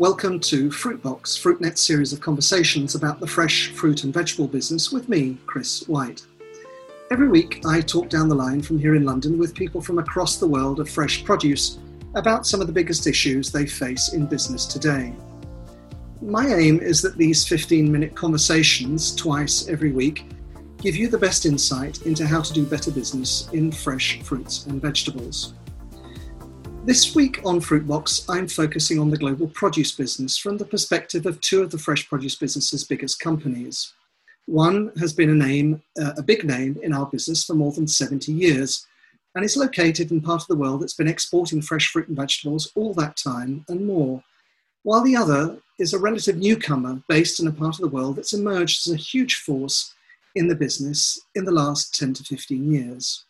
welcome to Fruitbox, Fruitnet's series of conversations about the fresh fruit and vegetable business with me, Chris White. Every week, I talk down the line from here in London with people from across the world of fresh produce about some of the biggest issues they face in business today. My aim is that these 15 minute conversations, twice every week, give you the best insight into how to do better business in fresh fruits and vegetables. This week on Fruitbox, I'm focusing on the global produce business from the perspective of two of the fresh produce business's biggest companies. One has been a name, uh, a big name in our business for more than 70 years, and is located in part of the world that's been exporting fresh fruit and vegetables all that time and more. While the other is a relative newcomer based in a part of the world that's emerged as a huge force in the business in the last 10 to 15 years.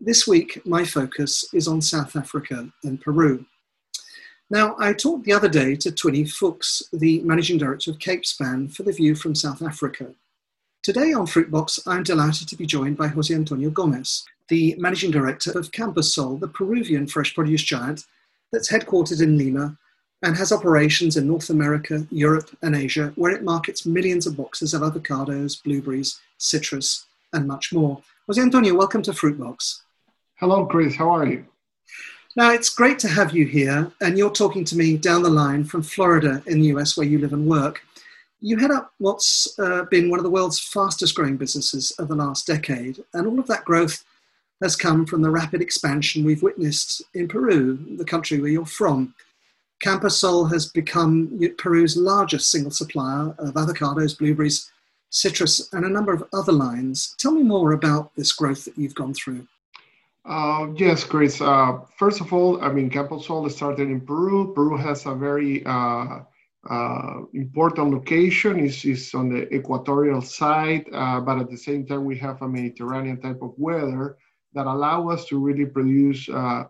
This week, my focus is on South Africa and Peru. Now, I talked the other day to Twinny Fuchs, the managing director of Capespan, for the view from South Africa. Today on Fruitbox, I'm delighted to be joined by Jose Antonio Gomez, the managing director of Camposol, the Peruvian fresh produce giant that's headquartered in Lima and has operations in North America, Europe, and Asia, where it markets millions of boxes of avocados, blueberries, citrus, and much more. Jose Antonio, welcome to Fruitbox. Hello, Chris. How are you? Now, it's great to have you here, and you're talking to me down the line from Florida in the US, where you live and work. You head up what's uh, been one of the world's fastest growing businesses of the last decade, and all of that growth has come from the rapid expansion we've witnessed in Peru, the country where you're from. Camposol has become Peru's largest single supplier of avocados, blueberries, citrus, and a number of other lines. Tell me more about this growth that you've gone through. Uh, yes, Chris. Uh, first of all, I mean, Camposol started in Peru. Peru has a very uh, uh important location. It's, it's on the equatorial side, uh, but at the same time, we have a Mediterranean type of weather that allow us to really produce uh,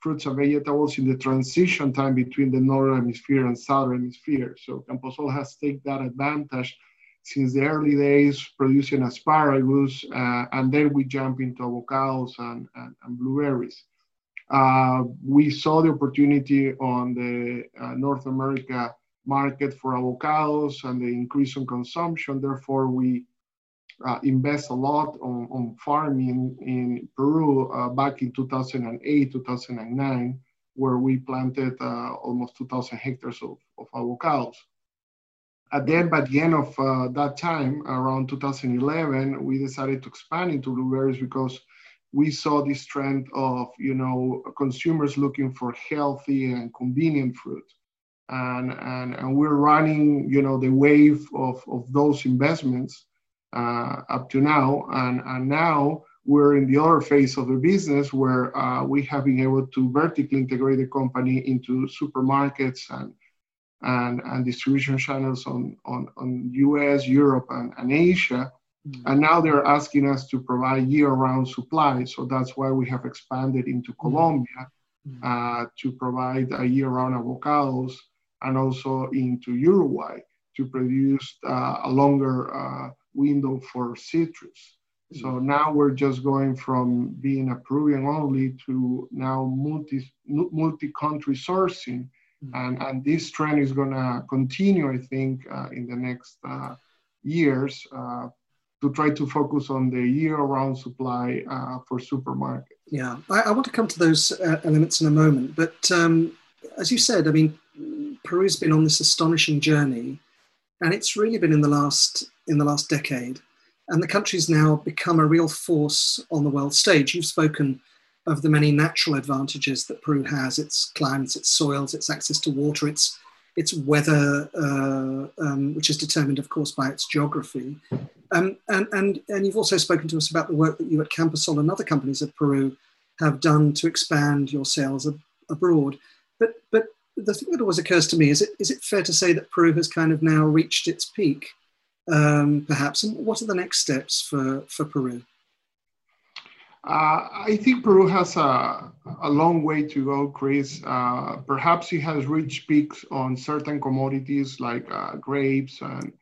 fruits and vegetables in the transition time between the northern hemisphere and southern hemisphere. So Camposol has taken that advantage since the early days producing asparagus, uh, and then we jump into avocados and, and, and blueberries. Uh, we saw the opportunity on the uh, North America market for avocados and the increase in consumption. Therefore, we uh, invest a lot on, on farming in Peru uh, back in 2008, 2009, where we planted uh, almost 2,000 hectares of, of avocados. And then by the end of uh, that time, around 2011, we decided to expand into blueberries because we saw this trend of, you know, consumers looking for healthy and convenient fruit. And, and, and we're running, you know, the wave of, of those investments uh, up to now. And, and now we're in the other phase of the business where uh, we have been able to vertically integrate the company into supermarkets and and, and distribution channels on, on, on US, Europe, and, and Asia. Mm-hmm. And now they're asking us to provide year round supply. So that's why we have expanded into mm. Colombia mm-hmm. uh, to provide a year round avocados and also into Uruguay to produce uh, a longer uh, window for citrus. Mm-hmm. So now we're just going from being a Peruvian only to now multi multi country sourcing and, and this trend is going to continue, I think, uh, in the next uh, years uh, to try to focus on the year-round supply uh, for supermarkets. Yeah, I, I, want to come to those uh, elements in a moment, but um, as you said, I mean, Peru's been on this astonishing journey, and it's really been in the last in the last decade, and the country's now become a real force on the world stage. You've spoken of the many natural advantages that Peru has its climates, its soils, its access to water, its, its weather, uh, um, which is determined, of course, by its geography. Um, and, and, and you've also spoken to us about the work that you at Camposol and other companies of Peru have done to expand your sales ab- abroad. But, but the thing that always occurs to me is it, is it fair to say that Peru has kind of now reached its peak, um, perhaps? And what are the next steps for, for Peru? Uh, I think Peru has a, a long way to go, Chris. Uh, perhaps it has reached peaks on certain commodities like uh, grapes and,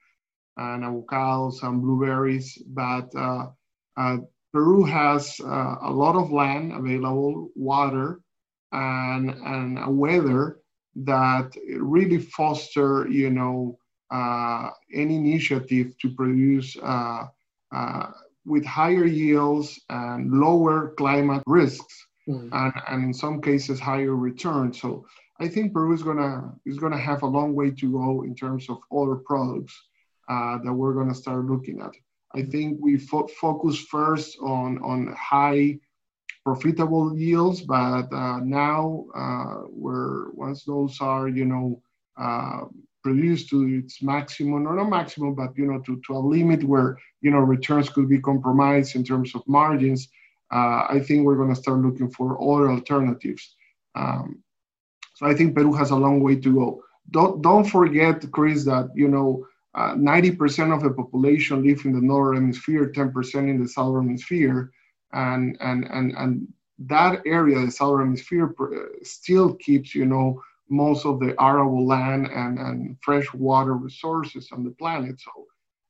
and avocados and blueberries, but uh, uh, Peru has a lot of land available, water, and, and weather that really foster, you know, any initiative to produce with higher yields and lower climate risks, mm. and, and in some cases higher returns. So I think Peru is gonna is gonna have a long way to go in terms of other products uh, that we're gonna start looking at. I think we fo- focus first on on high profitable yields, but uh, now uh, we're once those are you know uh, produced to its maximum or not maximum, but you know to, to a limit where you know returns could be compromised in terms of margins. Uh, I think we're going to start looking for other alternatives. Um, so I think Peru has a long way to go. Don't don't forget, Chris, that you know uh, 90% of the population live in the northern hemisphere, 10% in the southern hemisphere, and and and and that area, the southern hemisphere, still keeps you know most of the arable land and and fresh water resources on the planet. So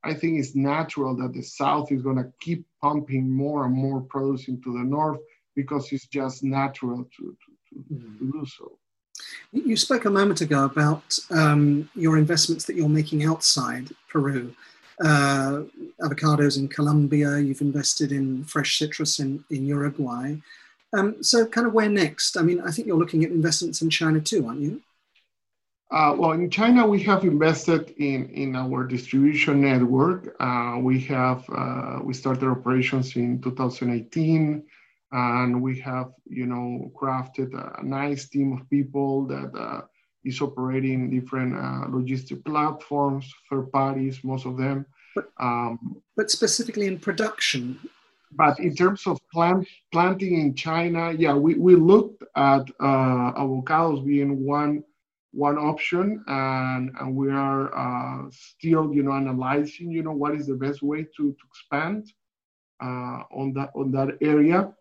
I think it's natural that the south is going to keep pumping more and more produce into the north because it's just natural to to, to, mm-hmm. to do so. You spoke a moment ago about um, your investments that you're making outside Peru. Uh, avocados in Colombia, you've invested in fresh citrus in, in Uruguay. Um, so, kind of where next? I mean, I think you're looking at investments in China too, aren't you? Uh, well, in China, we have invested in, in our distribution network. Uh, we have uh, we started operations in 2018 and we have you know crafted a nice team of people that uh, is operating different uh, logistic platforms third parties most of them but, um, but specifically in production but in terms of plant planting in china yeah we, we looked at uh, avocados being one one option and, and we are uh, still you know analyzing you know what is the best way to, to expand uh, on that on that area.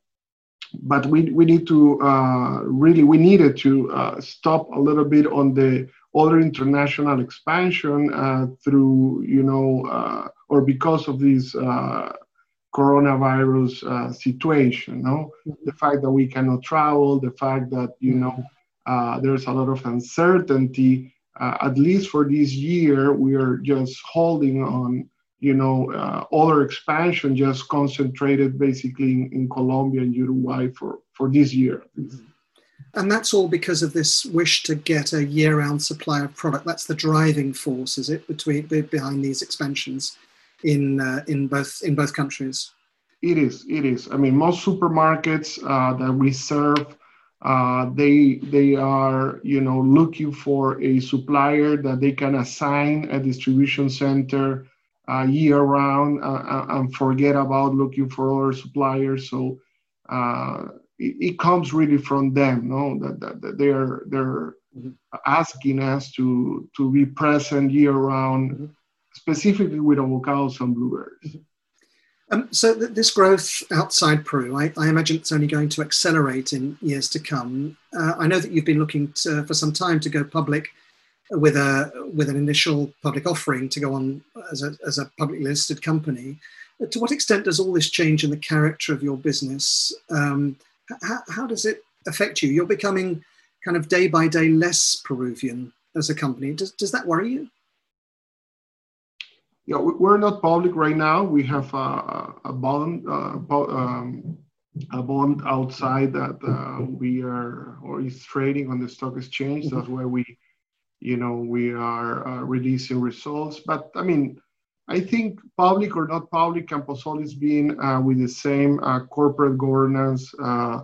But we, we need to uh, really we needed to uh, stop a little bit on the other international expansion uh, through you know or because of these coronavirus uh, situation no mm-hmm. the fact that we cannot travel the fact that you know there's a lot of uncertainty at least for this year we are just holding on you know, uh, other expansion just concentrated basically in, in, Colombia and Uruguay for, for this year. And that's all because of this wish to get a year-round supply of product. That's the driving force, is it, between behind these expansions in uh, in both in both countries? It is. It is. I mean, most supermarkets uh, that we serve, uh, they they are you know looking for a supplier that they can assign a distribution center uh, year round uh, uh, and forget about looking for other suppliers. So uh, it, it, comes really from them, no, that, that, that they're they're mm-hmm. asking us to to be present year round, mm-hmm. Specifically with avocados and blueberries. Mm-hmm. Um, so th- this growth outside Peru, I, I, imagine it's only going to accelerate in years to come. Uh, I know that you've been looking to, for some time to go public with a with an initial public offering to go on as a, as a publicly listed company. To what extent does all this change in the character of your business? Um, how, how does it affect you? You're becoming kind of day by day less Peruvian as a company. Does, does that worry you? Yeah, we're not public right now. We have a, a bond, uh, um, a bond outside that uh, we are or is trading on the stock exchange. That's where we you know, we are uh, releasing results. But I mean, I think public or not public, Camposol is being uh, with the same uh, corporate governance uh,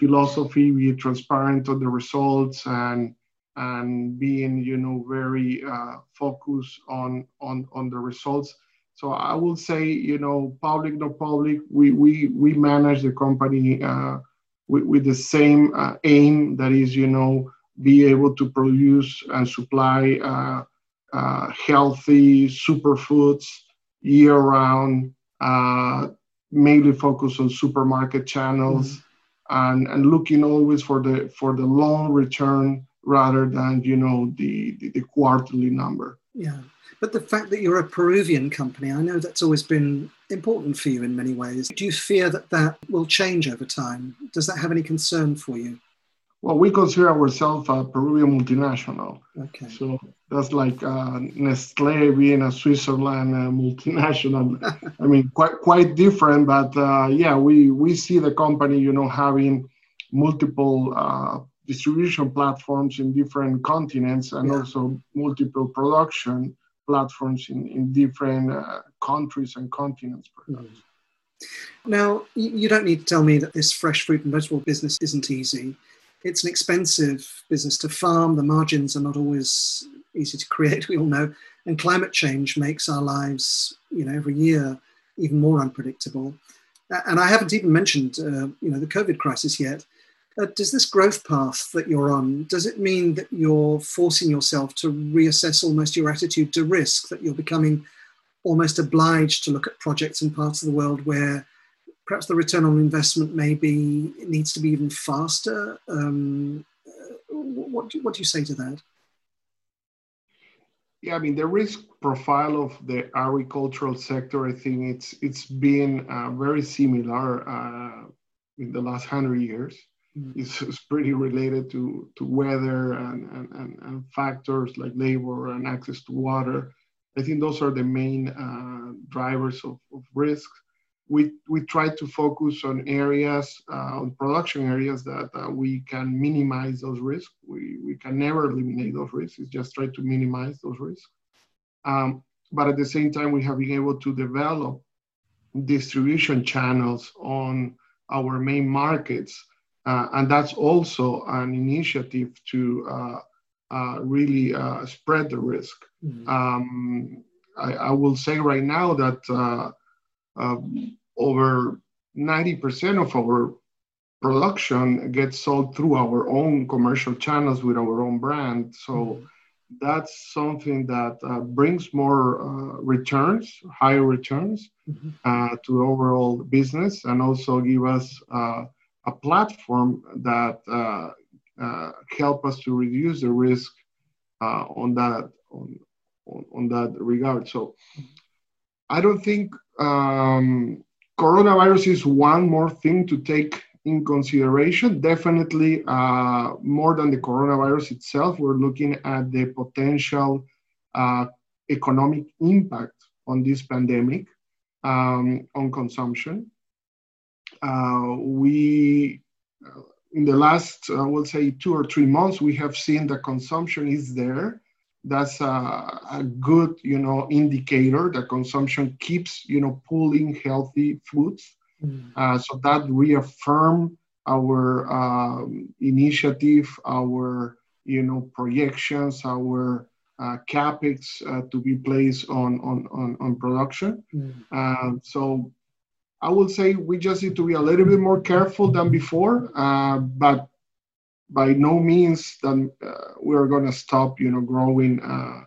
philosophy, be transparent on the results and and being, you know, very uh, focused on on on the results. So I will say, you know, public, not public, we we we manage the company uh, with, with the same aim that is, you know be able to produce and supply uh, uh, healthy superfoods year round, uh, mainly focus on supermarket channels, mm-hmm. and, and looking always for the for the long return rather than you know the, the, the quarterly number. Yeah, but the fact that you're a Peruvian company, I know that's always been important for you in many ways. Do you fear that that will change over time? Does that have any concern for you? well, we consider ourselves a Peruvian multinational. Okay. So that's like uh, Nestle being a Switzerland uh, multinational. I mean, quite quite different, but uh, yeah, we we see the company, you know, having multiple uh, distribution platforms in different continents and yeah. also multiple production platforms in in different uh, countries and continents. Mm. Now, you don't need to tell me that this fresh fruit and vegetable business isn't easy it's an expensive business to farm. The margins are not always easy to create, we all know. And climate change makes our lives, you know, every year even more unpredictable. And I haven't even mentioned, uh, you know, the COVID crisis yet. Uh, does this growth path that you're on, does it mean that you're forcing yourself to reassess almost your attitude to risk, that you're becoming almost obliged to look at projects in parts of the world where perhaps the return on investment maybe needs to be even faster. Um, uh, what, do, what do you say to that? Yeah, I mean the risk profile of the agricultural sector, I think it's it's been uh, very similar uh, in the last hundred years. It's, it's, pretty related to, to weather and, and, and, factors like labor and access to water. I think those are the main uh, drivers of, of risk we, we try to focus on areas, uh, on production areas that uh, we can minimize those risks. We, we can never eliminate those risks, it's just try to minimize those risks. Um, but at the same time, we have been able to develop distribution channels on our main markets. Uh, and that's also an initiative to uh, uh, really uh, spread the risk. Mm-hmm. Um, I, I, will say right now that um, over 90% of our production gets sold through our own commercial channels with our own brand. So mm-hmm. that's something that uh, brings more uh, returns, higher returns mm-hmm. uh, to overall business, and also give us uh, a platform that uh, uh, help us to reduce the risk on that on, on, on, that regard. So. I don't think um, coronavirus is one more thing to take in consideration. Definitely, uh, more than the coronavirus itself, we're looking at the potential uh, economic impact on this pandemic um, on consumption. Uh, we, uh, in the last, I will say, two or three months, we have seen the consumption is there that's a, a, good you know indicator that consumption keeps you know pulling healthy foods mm. uh, so that reaffirm our um, initiative our you know projections our uh, capex uh, to be placed on on on, on production mm. so i would say we just need to be a little bit more careful than before uh, but by no means that uh, we're going to stop, you know, growing. Uh,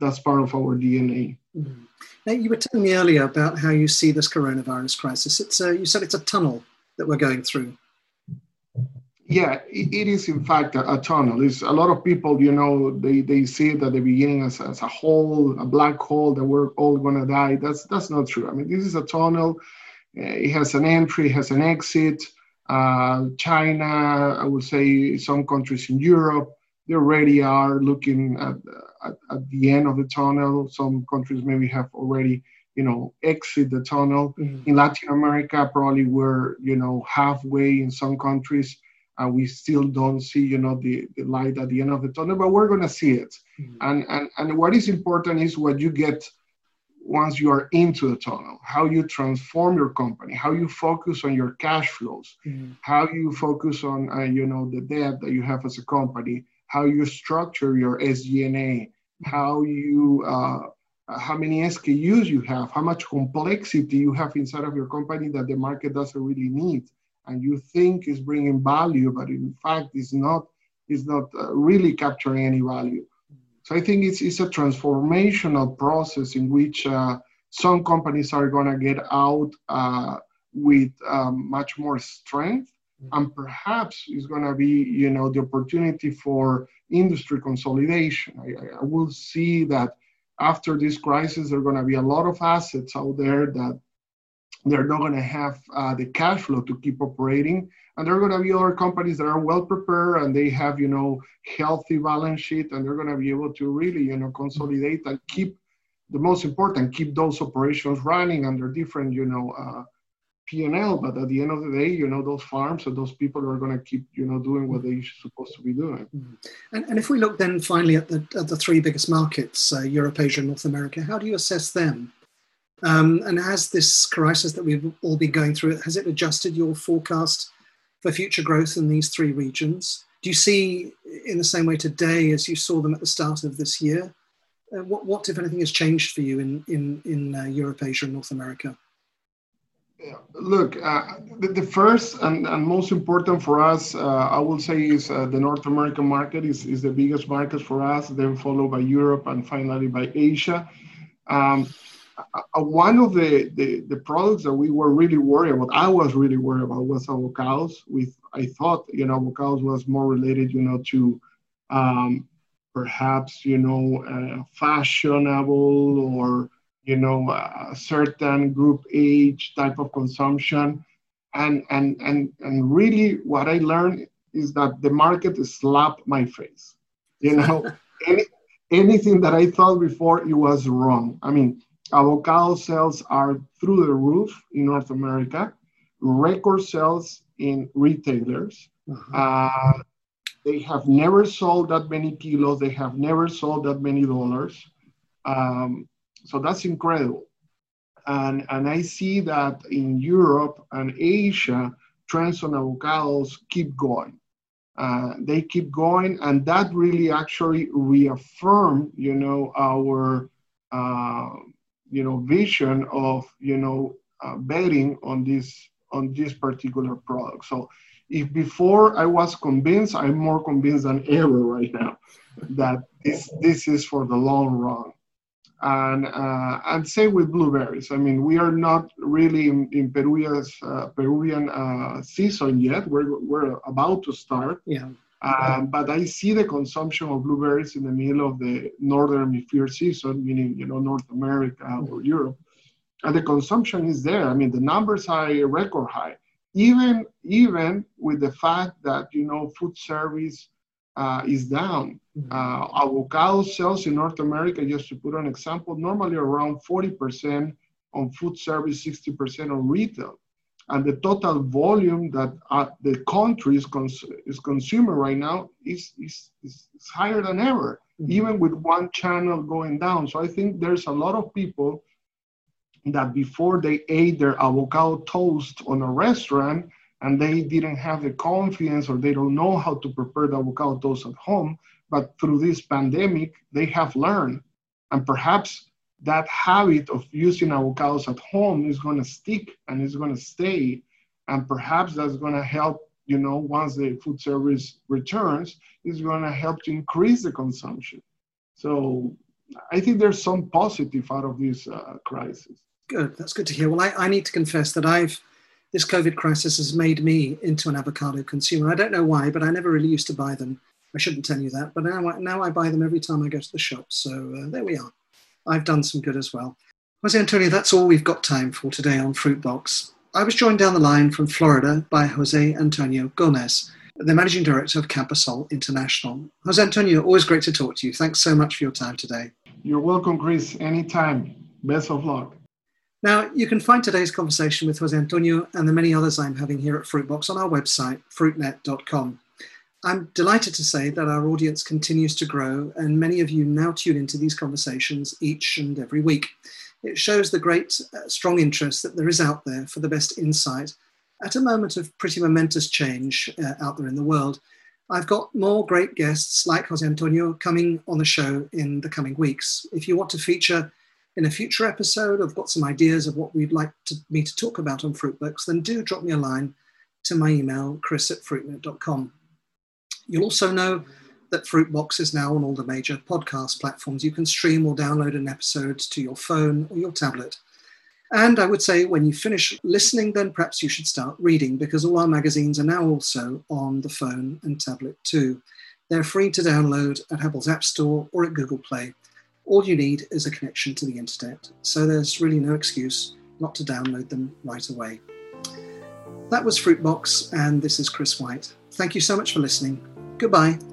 that's part of our DNA. Mm-hmm. Now, you were telling me earlier about how you see this coronavirus crisis. It's a, you said it's a tunnel that we're going through. Yeah, it, it is in fact a, a, tunnel. It's a lot of people, you know, they, they see it at the beginning as, as a hole, a black hole that we're all going to die. That's that's not true. I mean, this is a tunnel. It has an entry, it has an exit. Uh, China, I would say some countries in Europe, they already are looking at, at, at, the end of the tunnel. Some countries maybe have already, you know, exit the tunnel. Mm-hmm. In Latin America, probably we're, you know, halfway in some countries. Uh, we still don't see, you know, the, the light at the end of the tunnel, but we're going to see it. Mm-hmm. And, and, and what is important is what you get once you are into the tunnel, how you transform your company, how you focus on your cash flows, mm-hmm. how you focus on uh, you know the debt that you have as a company, how you structure your SG&A, how you uh, how many SKUs you have, how much complexity you have inside of your company that the market doesn't really need, and you think is bringing value, but in fact is not is not uh, really capturing any value. So I think it's, it's a transformational process in which uh, some companies are going to get out uh, with um, much more strength mm-hmm. and perhaps it's going to be you know the opportunity for industry consolidation I, I, will see that after this crisis there are going to be a lot of assets out there that they're not going to have uh, the cash flow to keep operating and there are going to be other companies that are well prepared and they have you know healthy balance sheet and they're going to be able to really you know consolidate and keep the most important keep those operations running under different you know uh, P&L, but at the end of the day, you know, those farms and those people are going to keep, you know, doing what they're supposed to be doing. Mm-hmm. And, and if we look then finally at the, at the three biggest markets, uh, Europe, Asia, North America, how do you assess them? Um, and has this crisis that we've all been going through, has it adjusted your forecast for future growth in these three regions? Do you see in the same way today as you saw them at the start of this year? Uh, what, what, if anything, has changed for you in, in, in uh, Europe, Asia, and North America? Look, uh, the, the, first and, and, most important for us, uh, I will say, is uh, the North American market is, is the biggest market for us, then followed by Europe and finally by Asia. Um, uh, one of the, the, the, products that we were really worried about, I was really worried about, was avocados. With I thought, you know, avocados was more related, you know, to um, perhaps, you know, uh, fashionable or you know, a certain group age type of consumption. And, and, and, and really what I learned is that the market slapped my face. You know, any, anything that I thought before, it was wrong. I mean, avocado sales are through the roof in North America, record sales in retailers. Mm-hmm. Uh, they have never sold that many kilos. They have never sold that many dollars. Um, so that's incredible. And, and I see that in Europe and Asia, trends on avocados keep going. Uh, they keep going, and that really actually reaffirm, you know, our, uh, you know, vision of, you know, uh, betting on this on this particular product. So, if before I was convinced, I'm more convinced than ever right now that this this is for the long run and uh, and same with blueberries. I mean, we are not really in, in uh, Peruvian uh, season yet. We're we're about to start. Yeah. Um, but I see the consumption of blueberries in the middle of the northern hemisphere season, meaning you know North America or Europe, and the consumption is there. I mean, the numbers are record high. Even even with the fact that you know food service uh, is down. Mm-hmm. Uh, avocado sales in North America, just to put an example, normally around 40% on food service, 60% on retail. And the total volume that uh, the country is, cons- is consuming right now is, is, is higher than ever, mm-hmm. even with one channel going down. So I think there's a lot of people that before they ate their avocado toast on a restaurant, and they didn't have the confidence or they don't know how to prepare the avocado toast at home. But through this pandemic, they have learned. And perhaps that habit of using avocados at home is going to stick and it's going to stay. And perhaps that's going to help, you know, once the food service returns, it's going to help to increase the consumption. So I think there's some positive out of this uh, crisis. Good. That's good to hear. Well, I, I need to confess that I've this COVID crisis has made me into an avocado consumer. I don't know why, but I never really used to buy them. I shouldn't tell you that, but now, now I buy them every time I go to the shop. So uh, there we are. I've done some good as well. Jose Antonio, that's all we've got time for today on Fruitbox. I was joined down the line from Florida by Jose Antonio Gomez, the managing director of Camposol International. Jose Antonio, always great to talk to you. Thanks so much for your time today. You're welcome, Chris. Anytime. Best of luck. Now, you can find today's conversation with Jose Antonio and the many others I'm having here at Fruitbox on our website, fruitnet.com. I'm delighted to say that our audience continues to grow, and many of you now tune into these conversations each and every week. It shows the great, uh, strong interest that there is out there for the best insight at a moment of pretty momentous change uh, out there in the world. I've got more great guests like Jose Antonio coming on the show in the coming weeks. If you want to feature in a future episode, I've got some ideas of what we'd like to, me to talk about on Fruitbox, then do drop me a line to my email, chris at fruitnet.com. You'll also know that Fruitbox is now on all the major podcast platforms. You can stream or download an episode to your phone or your tablet. And I would say when you finish listening, then perhaps you should start reading because all our magazines are now also on the phone and tablet too. They're free to download at Apple's App Store or at Google Play all you need is a connection to the internet. So there's really no excuse not to download them right away. That was Fruitbox, and this is Chris White. Thank you so much for listening. Goodbye.